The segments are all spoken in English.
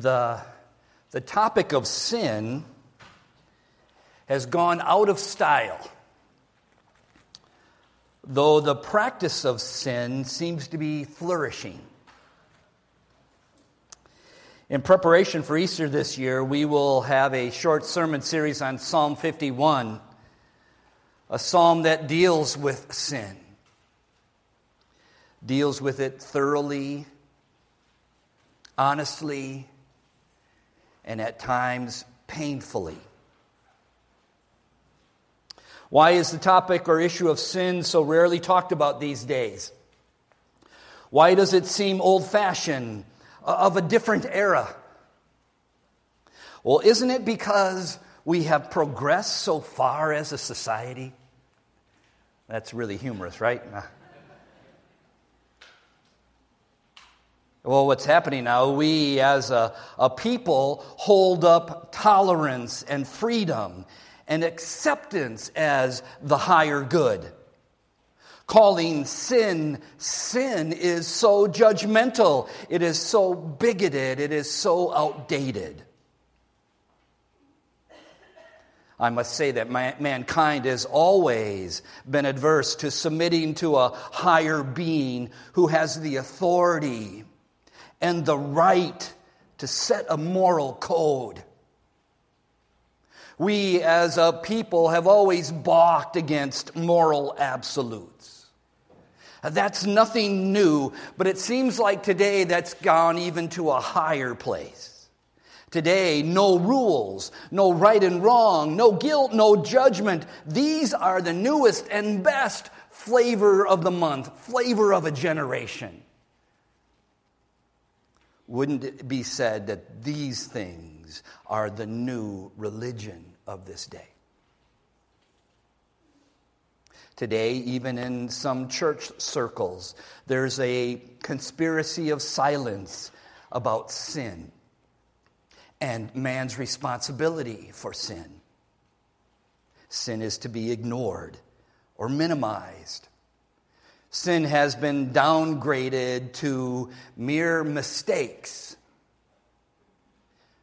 the, the topic of sin has gone out of style, though the practice of sin seems to be flourishing. In preparation for Easter this year, we will have a short sermon series on Psalm 51, a psalm that deals with sin, deals with it thoroughly, honestly, and at times painfully. Why is the topic or issue of sin so rarely talked about these days? Why does it seem old fashioned, uh, of a different era? Well, isn't it because we have progressed so far as a society? That's really humorous, right? Well, what's happening now, we as a, a people hold up tolerance and freedom and acceptance as the higher good. Calling sin sin is so judgmental, it is so bigoted, it is so outdated. I must say that mankind has always been adverse to submitting to a higher being who has the authority and the right to set a moral code. We as a people have always balked against moral absolutes. That's nothing new, but it seems like today that's gone even to a higher place. Today, no rules, no right and wrong, no guilt, no judgment. These are the newest and best flavor of the month, flavor of a generation wouldn't it be said that these things are the new religion of this day? Today, even in some church circles, there's a conspiracy of silence about sin and man's responsibility for sin. Sin is to be ignored or minimized. Sin has been downgraded to mere mistakes.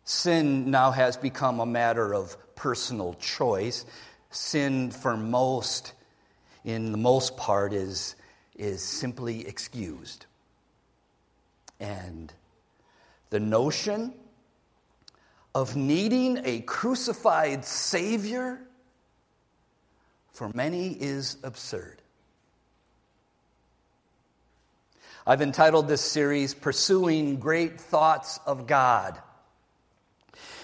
Sin now has become a matter of personal choice. Sin, for most, in the most part, is, is simply excused. And the notion of needing a crucified Savior for many is absurd. I've entitled this series Pursuing Great Thoughts of God.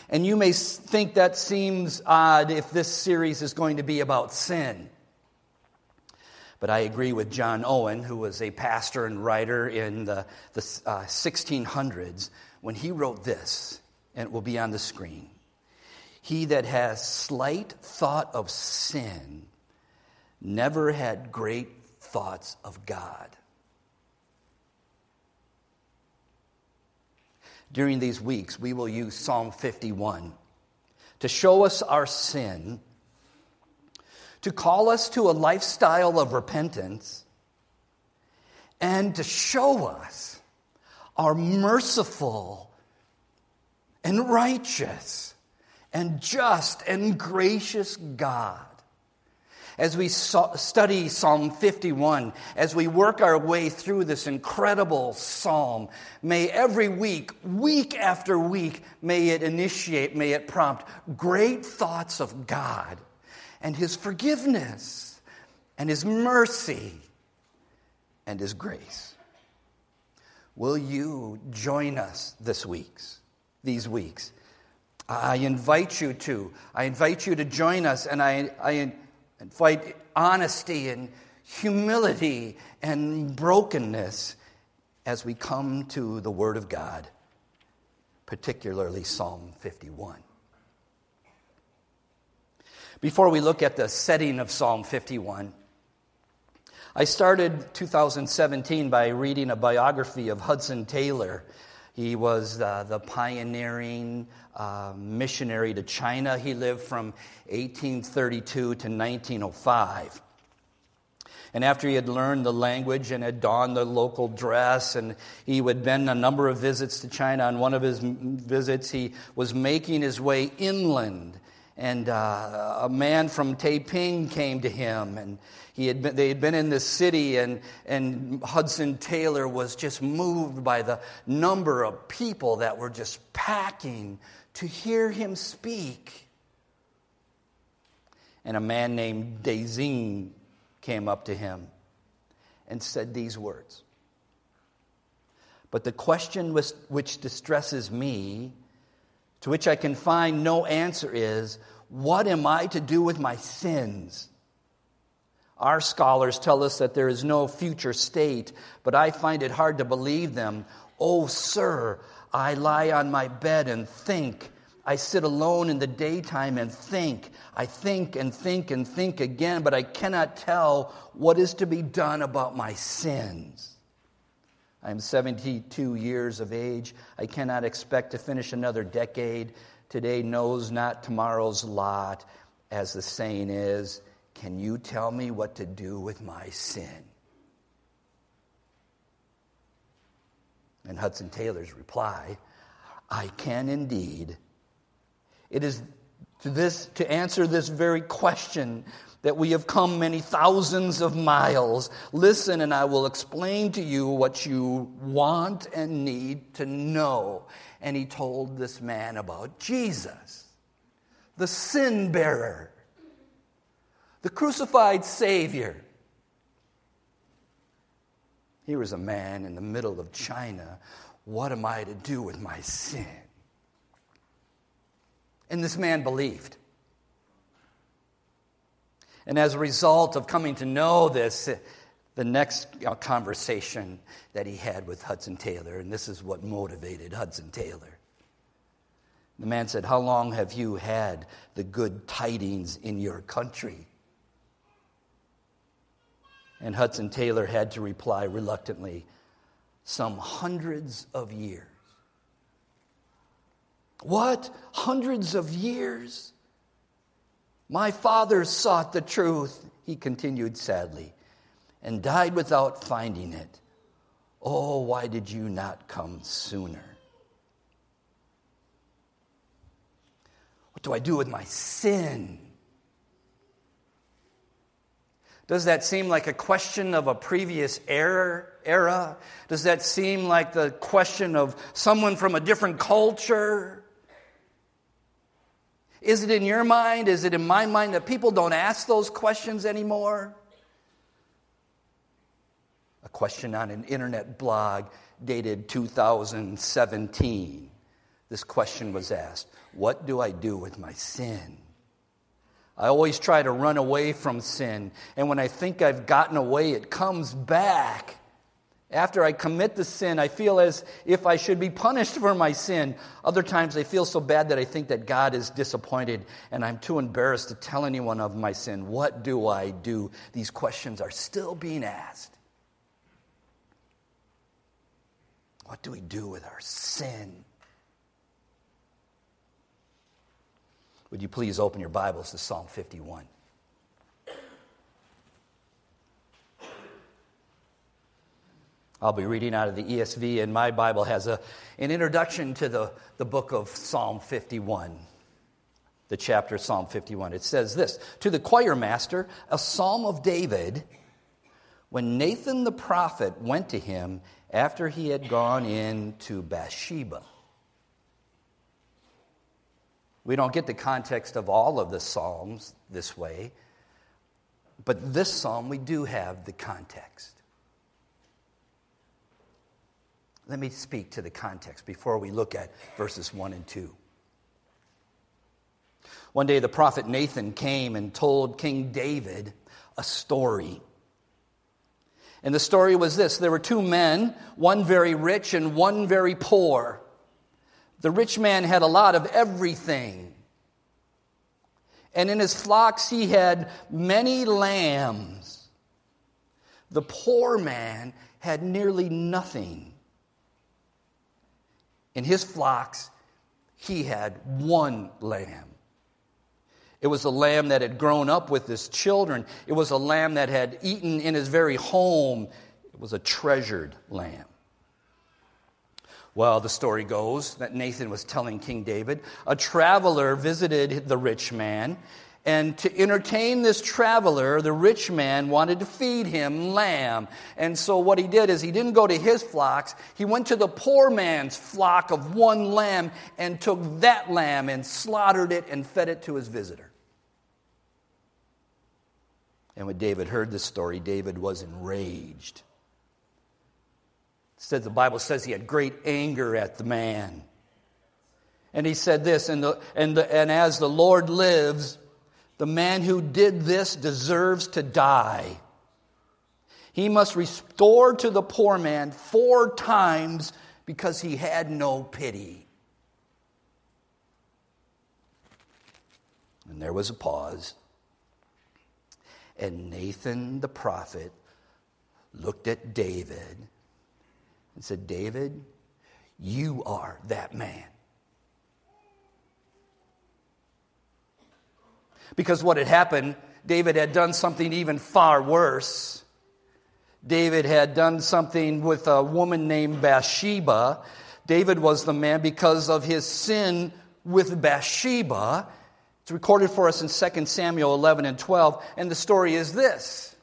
And you may think that seems odd if this series is going to be about sin. But I agree with John Owen, who was a pastor and writer in the, the uh, 1600s, when he wrote this, and it will be on the screen. He that has slight thought of sin never had great thoughts of God. During these weeks, we will use Psalm 51 to show us our sin, to call us to a lifestyle of repentance, and to show us our merciful and righteous and just and gracious God as we study Psalm 51, as we work our way through this incredible psalm, may every week, week after week, may it initiate, may it prompt great thoughts of God and His forgiveness and His mercy and His grace. Will you join us this week's, these weeks? I invite you to. I invite you to join us, and I, I and fight honesty and humility and brokenness as we come to the Word of God, particularly Psalm 51. Before we look at the setting of Psalm 51, I started 2017 by reading a biography of Hudson Taylor. He was uh, the pioneering uh, missionary to China. He lived from 1832 to 1905. And after he had learned the language and had donned the local dress, and he had been a number of visits to China, on one of his visits, he was making his way inland. And uh, a man from Taiping came to him, and he had been, they had been in this city, and, and Hudson Taylor was just moved by the number of people that were just packing to hear him speak. And a man named Dezing came up to him and said these words. But the question which distresses me, to which I can find no answer, is what am I to do with my sins? Our scholars tell us that there is no future state, but I find it hard to believe them. Oh, sir, I lie on my bed and think I sit alone in the daytime and think. I think and think and think again, but I cannot tell what is to be done about my sins. I am 72 years of age. I cannot expect to finish another decade. Today knows not tomorrow's lot, as the saying is. Can you tell me what to do with my sin? And Hudson Taylor's reply I can indeed it is to this to answer this very question that we have come many thousands of miles. Listen, and I will explain to you what you want and need to know. And he told this man about Jesus, the sin bearer, the crucified Savior. Here is a man in the middle of China. What am I to do with my sin? And this man believed. And as a result of coming to know this, the next conversation that he had with Hudson Taylor, and this is what motivated Hudson Taylor. The man said, How long have you had the good tidings in your country? And Hudson Taylor had to reply reluctantly, Some hundreds of years. What? Hundreds of years? My father sought the truth, he continued sadly, and died without finding it. Oh, why did you not come sooner? What do I do with my sin? Does that seem like a question of a previous era? Does that seem like the question of someone from a different culture? Is it in your mind? Is it in my mind that people don't ask those questions anymore? A question on an internet blog dated 2017. This question was asked What do I do with my sin? I always try to run away from sin, and when I think I've gotten away, it comes back. After I commit the sin, I feel as if I should be punished for my sin. Other times, I feel so bad that I think that God is disappointed and I'm too embarrassed to tell anyone of my sin. What do I do? These questions are still being asked. What do we do with our sin? Would you please open your Bibles to Psalm 51? I'll be reading out of the ESV, and my Bible has a, an introduction to the, the book of Psalm 51, the chapter Psalm 51. It says this To the choir master, a psalm of David, when Nathan the prophet went to him after he had gone in to Bathsheba. We don't get the context of all of the Psalms this way, but this psalm we do have the context. Let me speak to the context before we look at verses 1 and 2. One day, the prophet Nathan came and told King David a story. And the story was this there were two men, one very rich and one very poor. The rich man had a lot of everything. And in his flocks, he had many lambs. The poor man had nearly nothing. In his flocks, he had one lamb. It was a lamb that had grown up with his children. It was a lamb that had eaten in his very home. It was a treasured lamb. Well, the story goes that Nathan was telling King David a traveler visited the rich man, and to entertain this traveler, the rich man wanted to feed him lamb. And so, what he did is he didn't go to his flocks, he went to the poor man's flock of one lamb and took that lamb and slaughtered it and fed it to his visitor. And when David heard this story, David was enraged. Said the Bible says he had great anger at the man. And he said this, and, the, and, the, and as the Lord lives, the man who did this deserves to die. He must restore to the poor man four times because he had no pity. And there was a pause. And Nathan the prophet looked at David and said, David, you are that man. Because what had happened, David had done something even far worse. David had done something with a woman named Bathsheba. David was the man because of his sin with Bathsheba. It's recorded for us in 2 Samuel 11 and 12. And the story is this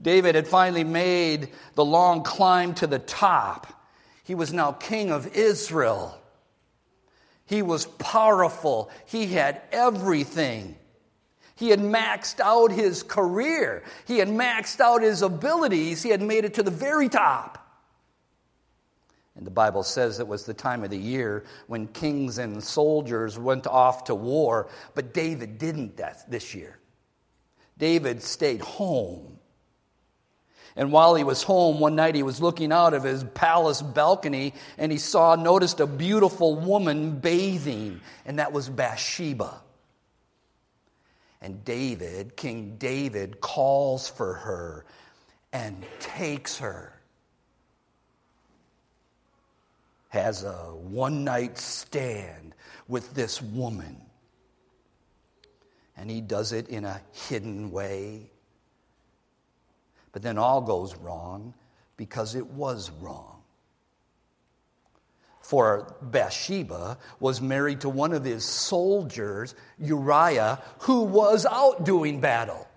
David had finally made the long climb to the top. He was now king of Israel. He was powerful. He had everything. He had maxed out his career. He had maxed out his abilities. He had made it to the very top. And the Bible says it was the time of the year when kings and soldiers went off to war, but David didn't that this year. David stayed home. And while he was home, one night he was looking out of his palace balcony and he saw, noticed a beautiful woman bathing, and that was Bathsheba. And David, King David, calls for her and takes her has a one night stand with this woman. And he does it in a hidden way. But then all goes wrong because it was wrong. For Bathsheba was married to one of his soldiers, Uriah, who was out doing battle.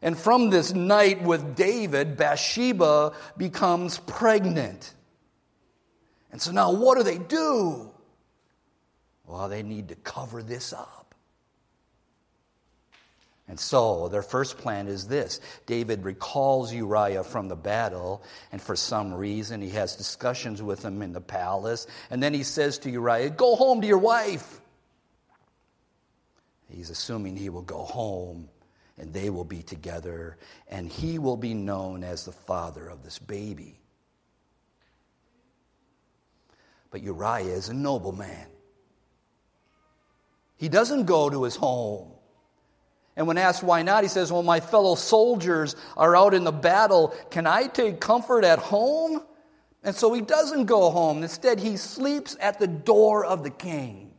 And from this night with David, Bathsheba becomes pregnant. And so now what do they do? Well, they need to cover this up. And so their first plan is this David recalls Uriah from the battle, and for some reason he has discussions with him in the palace. And then he says to Uriah, Go home to your wife. He's assuming he will go home and they will be together, and he will be known as the father of this baby. But Uriah is a noble man. He doesn't go to his home. And when asked why not, he says, Well, my fellow soldiers are out in the battle. Can I take comfort at home? And so he doesn't go home. Instead, he sleeps at the door of the king.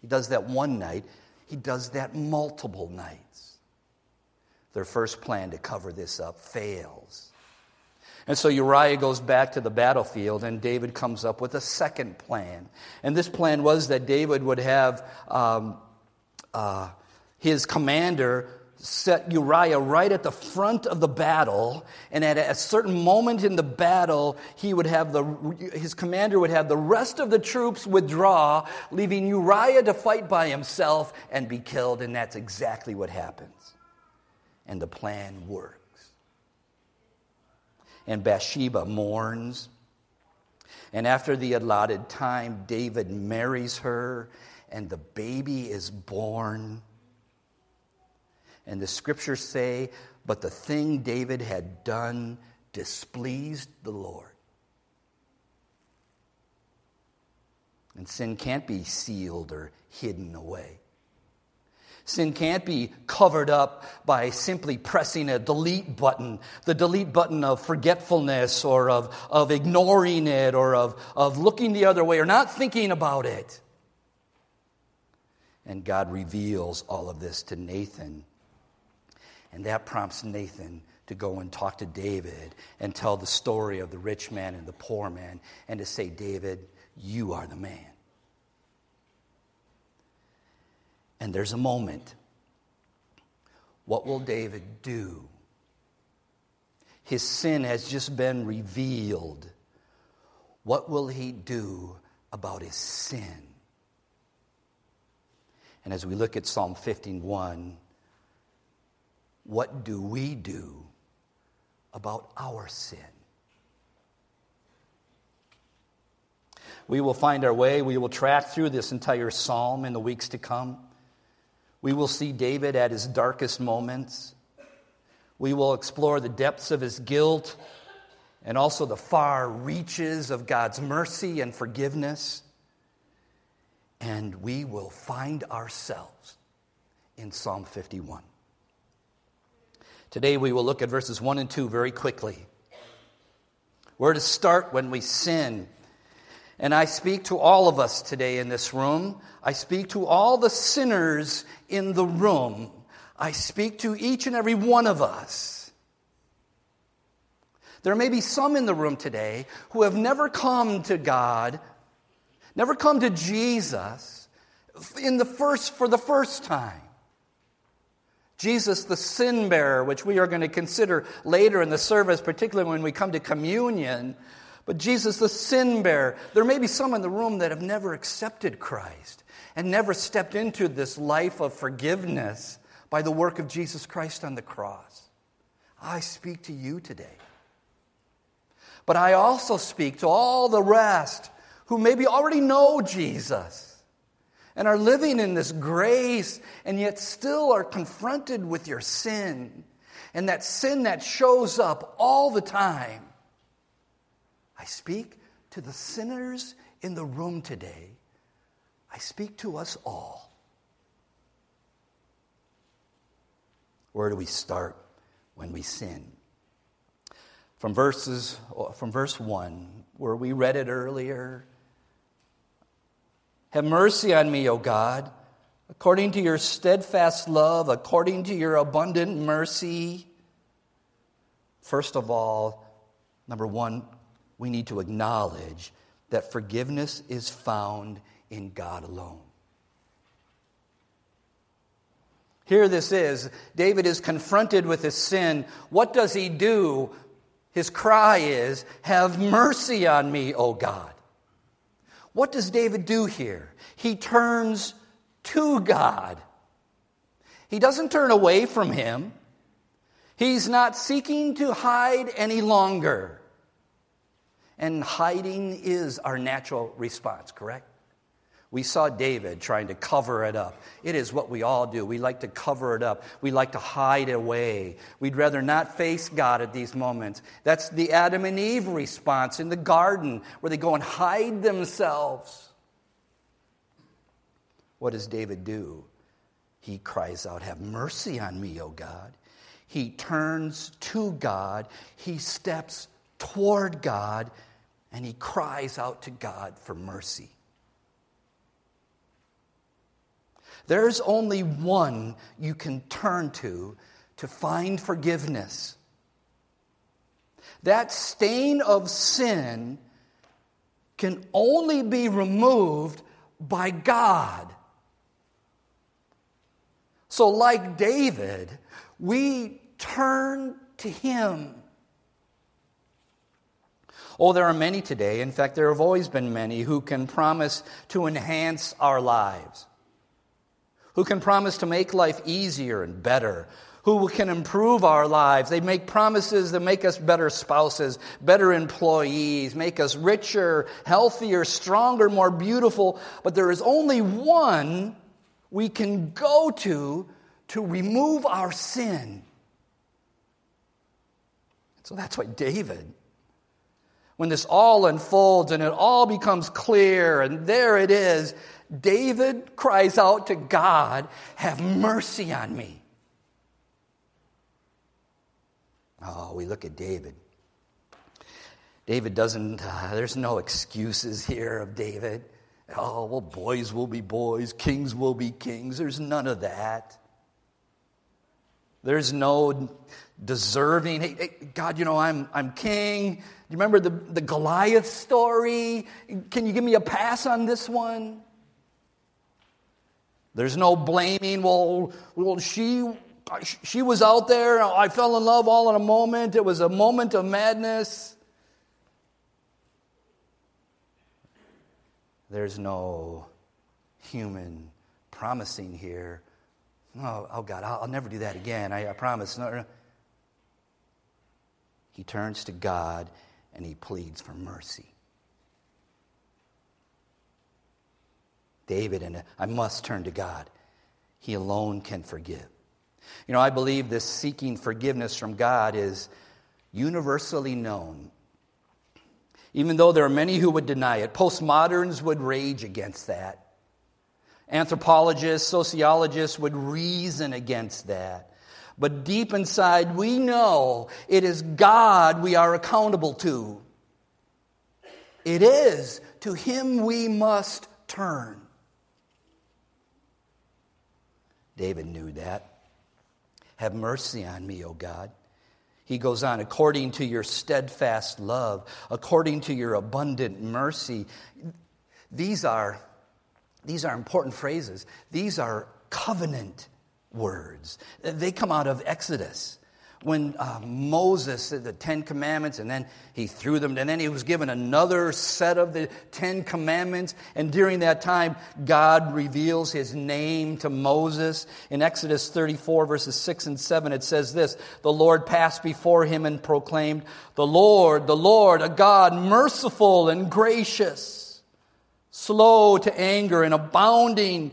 He does that one night, he does that multiple nights. Their first plan to cover this up fails. And so Uriah goes back to the battlefield, and David comes up with a second plan. And this plan was that David would have um, uh, his commander set Uriah right at the front of the battle, and at a certain moment in the battle, he would have the, his commander would have the rest of the troops withdraw, leaving Uriah to fight by himself and be killed, and that's exactly what happens. And the plan works. and Bathsheba mourns. And after the allotted time, David marries her, and the baby is born. And the scriptures say, But the thing David had done displeased the Lord. And sin can't be sealed or hidden away. Sin can't be covered up by simply pressing a delete button, the delete button of forgetfulness or of, of ignoring it or of, of looking the other way or not thinking about it. And God reveals all of this to Nathan. And that prompts Nathan to go and talk to David and tell the story of the rich man and the poor man and to say, David, you are the man. And there's a moment. What will David do? His sin has just been revealed. What will he do about his sin? And as we look at Psalm 51, what do we do about our sin? We will find our way. We will track through this entire psalm in the weeks to come. We will see David at his darkest moments. We will explore the depths of his guilt and also the far reaches of God's mercy and forgiveness. And we will find ourselves in Psalm 51. Today we will look at verses 1 and 2 very quickly. Where to start when we sin. And I speak to all of us today in this room. I speak to all the sinners in the room. I speak to each and every one of us. There may be some in the room today who have never come to God, never come to Jesus in the first for the first time. Jesus, the sin bearer, which we are going to consider later in the service, particularly when we come to communion. But Jesus, the sin bearer, there may be some in the room that have never accepted Christ and never stepped into this life of forgiveness by the work of Jesus Christ on the cross. I speak to you today. But I also speak to all the rest who maybe already know Jesus and are living in this grace and yet still are confronted with your sin and that sin that shows up all the time. I speak to the sinners in the room today. I speak to us all. Where do we start when we sin? from verses from verse 1 where we read it earlier have mercy on me o god according to your steadfast love according to your abundant mercy. First of all number 1 we need to acknowledge that forgiveness is found in God alone. Here this is. David is confronted with his sin. What does he do? His cry is, Have mercy on me, O God. What does David do here? He turns to God. He doesn't turn away from him. He's not seeking to hide any longer. And hiding is our natural response, correct? We saw David trying to cover it up. It is what we all do. We like to cover it up. We like to hide away. We'd rather not face God at these moments. That's the Adam and Eve response in the garden where they go and hide themselves. What does David do? He cries out, Have mercy on me, O God. He turns to God, he steps toward God, and he cries out to God for mercy. There's only one you can turn to to find forgiveness. That stain of sin can only be removed by God. So, like David, we turn to Him. Oh, there are many today, in fact, there have always been many, who can promise to enhance our lives who can promise to make life easier and better, who can improve our lives. They make promises that make us better spouses, better employees, make us richer, healthier, stronger, more beautiful. But there is only one we can go to to remove our sin. So that's why David, when this all unfolds and it all becomes clear, and there it is, David cries out to God, Have mercy on me. Oh, we look at David. David doesn't, uh, there's no excuses here of David. Oh, well, boys will be boys, kings will be kings. There's none of that. There's no deserving. Hey, hey, God, you know, I'm, I'm king. Do you remember the, the Goliath story? Can you give me a pass on this one? There's no blaming. Well, well she, she was out there. I fell in love all in a moment. It was a moment of madness. There's no human promising here. Oh, oh God, I'll, I'll never do that again. I, I promise. No, no. He turns to God and he pleads for mercy. David, and I must turn to God. He alone can forgive. You know, I believe this seeking forgiveness from God is universally known even though there are many who would deny it. Postmoderns would rage against that. Anthropologists, sociologists would reason against that. But deep inside, we know it is God we are accountable to. It is to Him we must turn. David knew that. Have mercy on me, O God. He goes on, according to your steadfast love, according to your abundant mercy. These are, these are important phrases. These are covenant words. They come out of Exodus when uh, Moses said the Ten Commandments, and then he threw them, and then he was given another set of the Ten Commandments. And during that time, God reveals his name to Moses. In Exodus 34, verses 6 and 7, it says this The Lord passed before him and proclaimed, The Lord, the Lord, a God merciful and gracious, slow to anger, and abounding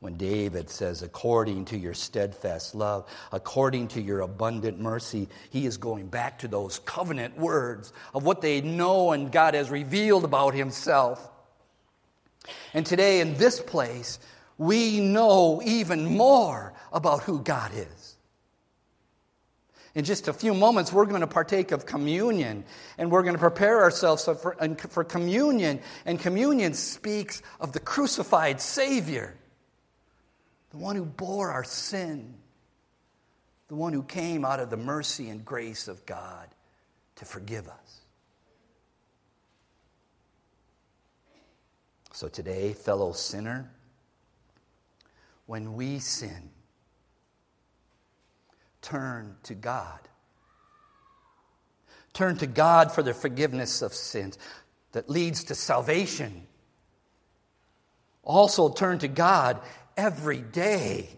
when David says, according to your steadfast love, according to your abundant mercy, he is going back to those covenant words of what they know and God has revealed about himself. And today, in this place, we know even more about who God is. In just a few moments, we're going to partake of communion and we're going to prepare ourselves for, for communion. And communion speaks of the crucified Savior the one who bore our sin, the one who came out of the mercy and grace of God to forgive us. So today, fellow sinner, when we sin, turn to God. Turn to God for the forgiveness of sins that leads to salvation. Also, turn to God every day.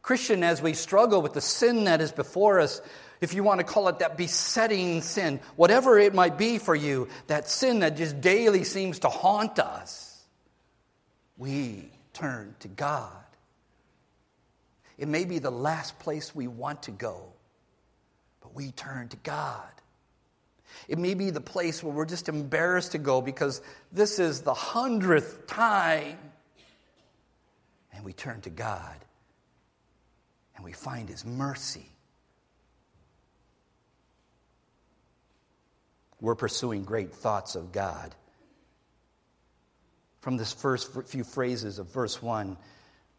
Christian, as we struggle with the sin that is before us, if you want to call it that besetting sin, whatever it might be for you, that sin that just daily seems to haunt us, we turn to God. It may be the last place we want to go, but we turn to God. It may be the place where we're just embarrassed to go because this is the hundredth time and we turn to God and we find His mercy. We're pursuing great thoughts of God. From this first few phrases of verse 1,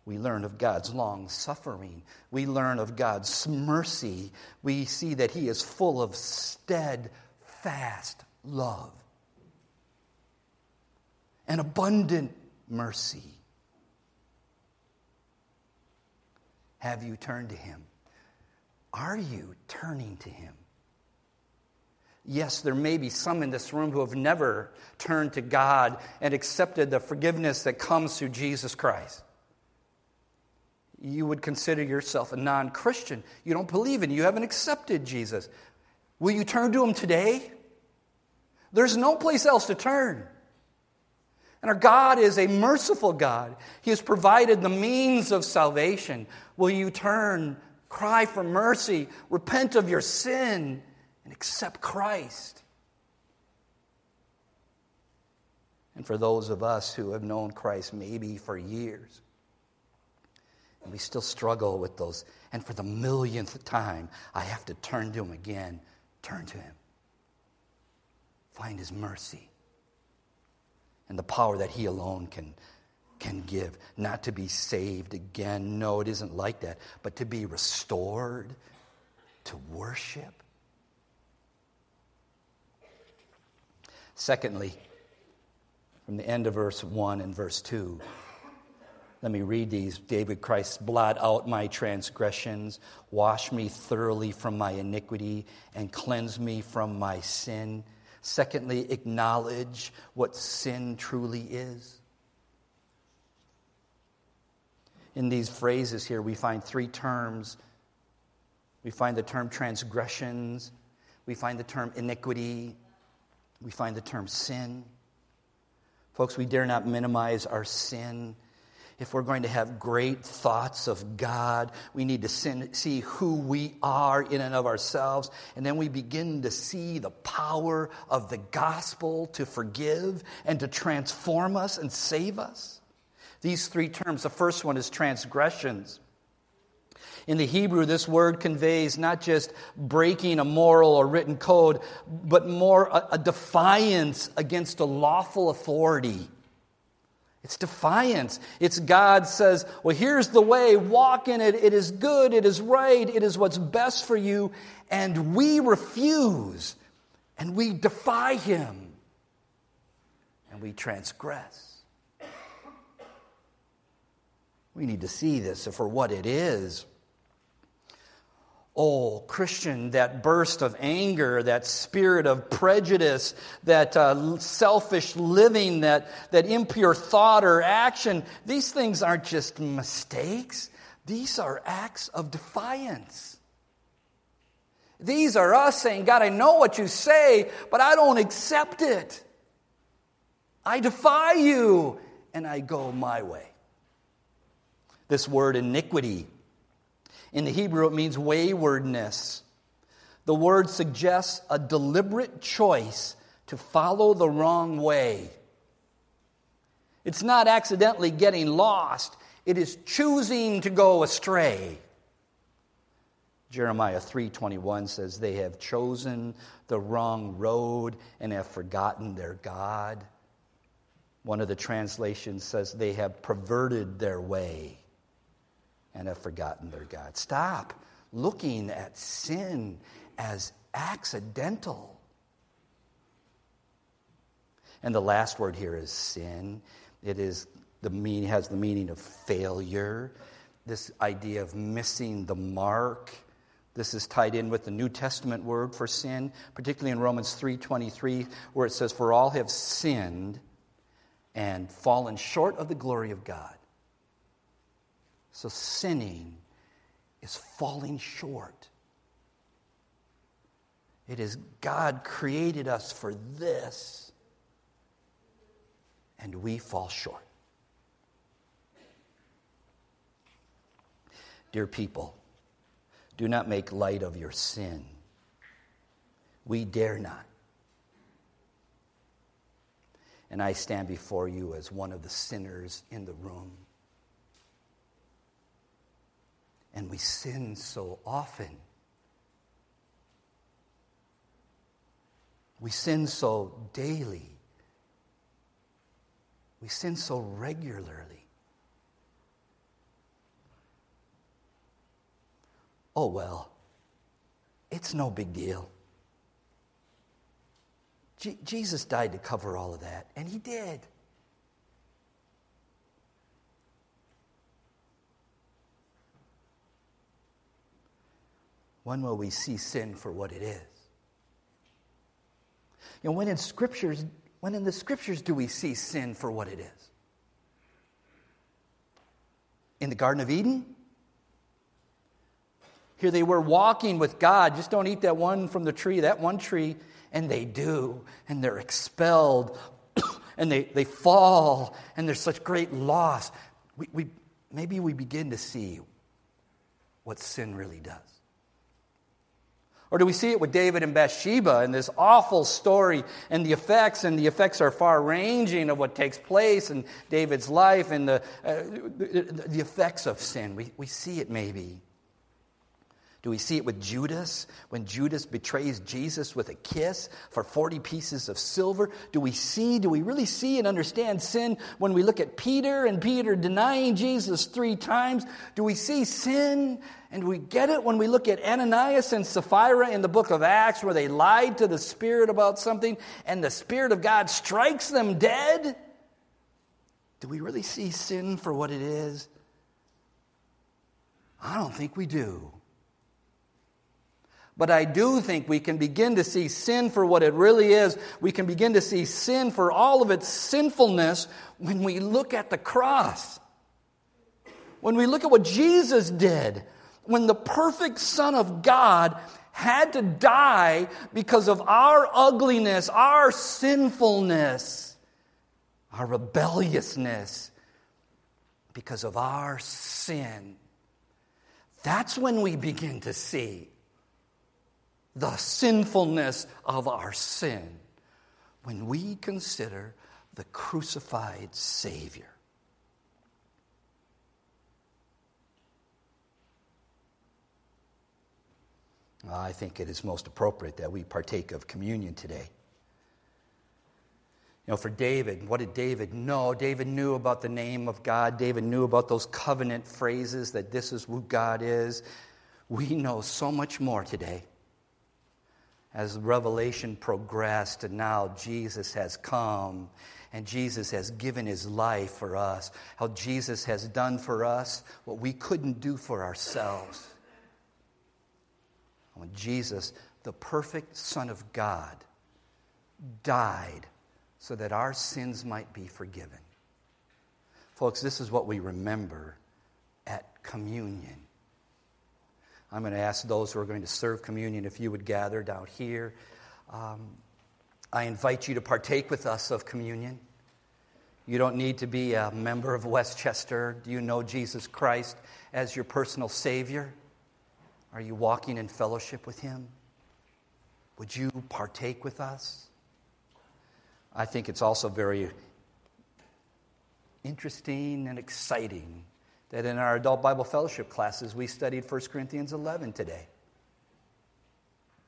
we learn of God's long suffering. We learn of God's mercy. We see that He is full of steadfast love and abundant mercy. Have you turned to Him? Are you turning to Him? Yes, there may be some in this room who have never turned to God and accepted the forgiveness that comes through Jesus Christ. You would consider yourself a non Christian. You don't believe in, you haven't accepted Jesus. Will you turn to Him today? There's no place else to turn. And our God is a merciful God. He has provided the means of salvation. Will you turn Cry for mercy, repent of your sin, and accept Christ. And for those of us who have known Christ maybe for years, and we still struggle with those, and for the millionth time, I have to turn to Him again, turn to Him. Find His mercy and the power that He alone can, can give. Not to be saved again. No, it isn't like that. But to be restored, to worship. Secondly, from the end of verse 1 and verse 2, let me read these. David Christ, blot out my transgressions, wash me thoroughly from my iniquity, and cleanse me from my sin. Secondly, acknowledge what sin truly is. In these phrases here, we find three terms. We find the term transgressions, we find the term iniquity, we find the term sin. Folks, we dare not minimize our sin if we're going to have great thoughts of God, we need to see who we are in and of ourselves. And then we begin to see the power of the gospel to forgive and to transform us and save us. These three terms the first one is transgressions. In the Hebrew, this word conveys not just breaking a moral or written code, but more a, a defiance against a lawful authority. It's defiance. It's God says, Well, here's the way, walk in it. It is good, it is right, it is what's best for you. And we refuse and we defy Him and we transgress. We need to see this for what it is. Oh, Christian, that burst of anger, that spirit of prejudice, that uh, selfish living, that, that impure thought or action, these things aren't just mistakes. These are acts of defiance. These are us saying, God, I know what you say, but I don't accept it. I defy you, and I go my way. This word iniquity in the Hebrew, it means waywardness. The word suggests a deliberate choice to follow the wrong way. It's not accidentally getting lost, it is choosing to go astray. Jeremiah 3:21 says they have chosen the wrong road and have forgotten their God. One of the translations says they have perverted their way and have forgotten their God. Stop looking at sin as accidental. And the last word here is sin. It is the meaning has the meaning of failure. This idea of missing the mark. This is tied in with the New Testament word for sin, particularly in Romans 3:23 where it says for all have sinned and fallen short of the glory of God. So sinning is falling short. It is God created us for this, and we fall short. Dear people, do not make light of your sin. We dare not. And I stand before you as one of the sinners in the room. And we sin so often. We sin so daily. We sin so regularly. Oh, well, it's no big deal. Je- Jesus died to cover all of that, and he did. When will we see sin for what it is? You know, when in scriptures, when in the scriptures do we see sin for what it is? In the Garden of Eden? Here they were walking with God. Just don't eat that one from the tree, that one tree. And they do. And they're expelled. and they, they fall. And there's such great loss. We, we, maybe we begin to see what sin really does? Or do we see it with David and Bathsheba and this awful story and the effects? And the effects are far ranging of what takes place in David's life and the, uh, the, the effects of sin. We, we see it maybe. Do we see it with Judas when Judas betrays Jesus with a kiss for 40 pieces of silver? Do we see, do we really see and understand sin when we look at Peter and Peter denying Jesus three times? Do we see sin and we get it when we look at Ananias and Sapphira in the book of Acts where they lied to the Spirit about something and the Spirit of God strikes them dead? Do we really see sin for what it is? I don't think we do. But I do think we can begin to see sin for what it really is. We can begin to see sin for all of its sinfulness when we look at the cross. When we look at what Jesus did, when the perfect Son of God had to die because of our ugliness, our sinfulness, our rebelliousness, because of our sin. That's when we begin to see the sinfulness of our sin when we consider the crucified Savior. I think it is most appropriate that we partake of communion today. You know, for David, what did David know? David knew about the name of God. David knew about those covenant phrases that this is who God is. We know so much more today as revelation progressed and now Jesus has come and Jesus has given his life for us, how Jesus has done for us what we couldn't do for ourselves. When Jesus, the perfect Son of God, died so that our sins might be forgiven. Folks, this is what we remember at communion. I'm going to ask those who are going to serve communion if you would gather down here. Um, I invite you to partake with us of communion. You don't need to be a member of Westchester. Do you know Jesus Christ as your personal Savior? Are you walking in fellowship with Him? Would you partake with us? I think it's also very interesting and exciting that in our adult Bible fellowship classes we studied 1 Corinthians 11 today.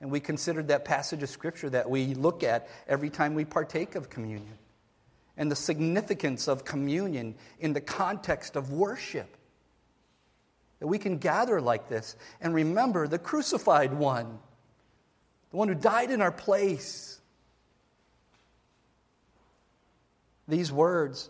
And we considered that passage of Scripture that we look at every time we partake of communion and the significance of communion in the context of worship. That we can gather like this and remember the crucified one, the one who died in our place. These words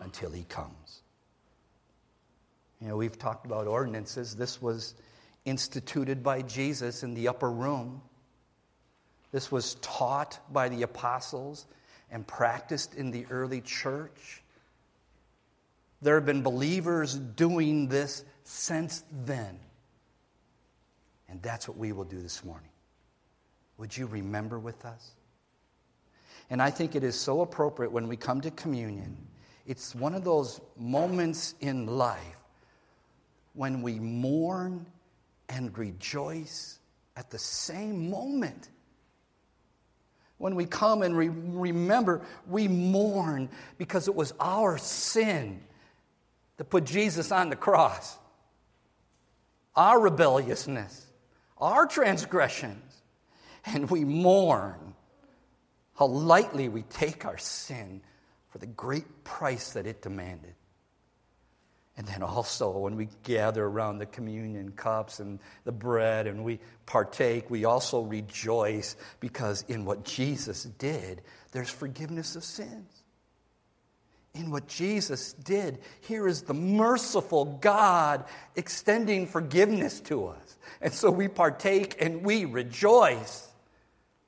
until he comes. You know, we've talked about ordinances. This was instituted by Jesus in the upper room. This was taught by the apostles and practiced in the early church. There have been believers doing this since then. And that's what we will do this morning. Would you remember with us? And I think it is so appropriate when we come to communion it's one of those moments in life when we mourn and rejoice at the same moment. When we come and re- remember, we mourn because it was our sin that put Jesus on the cross, our rebelliousness, our transgressions, and we mourn how lightly we take our sin for the great price that it demanded. And then also, when we gather around the communion cups and the bread and we partake, we also rejoice because in what Jesus did, there's forgiveness of sins. in what Jesus did. Here is the merciful God extending forgiveness to us. And so we partake and we rejoice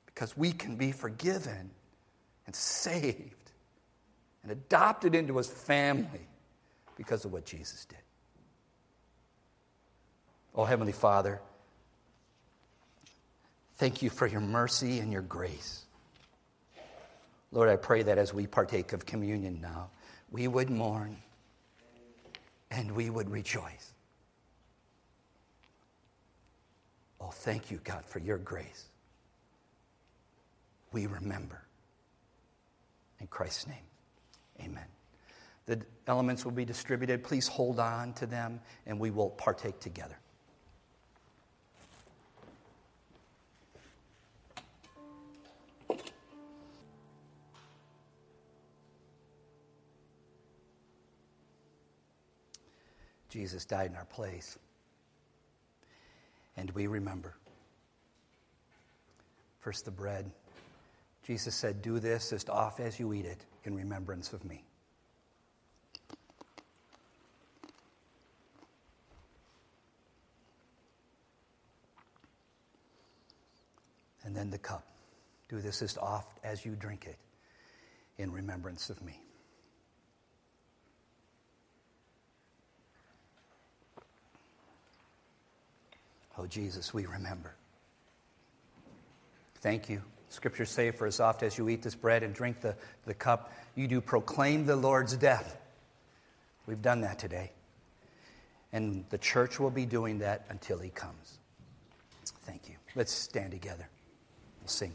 because we can be forgiven and saved and adopted into his family because of what Jesus did. Oh, Heavenly Father, thank you for your mercy and your grace. Lord, I pray that as we partake of communion now, we would mourn and we would rejoice. Oh, thank you, God, for your grace. We remember. In Christ's name, amen. The elements will be distributed. Please hold on to them and we will partake together. Jesus died in our place. And we remember. First, the bread. Jesus said, Do this as often as you eat it in remembrance of me. And then the cup. Do this as oft as you drink it in remembrance of me. Oh, Jesus, we remember. Thank you. Scriptures say, For as oft as you eat this bread and drink the, the cup, you do proclaim the Lord's death. We've done that today. And the church will be doing that until he comes. Thank you. Let's stand together. We'll sing.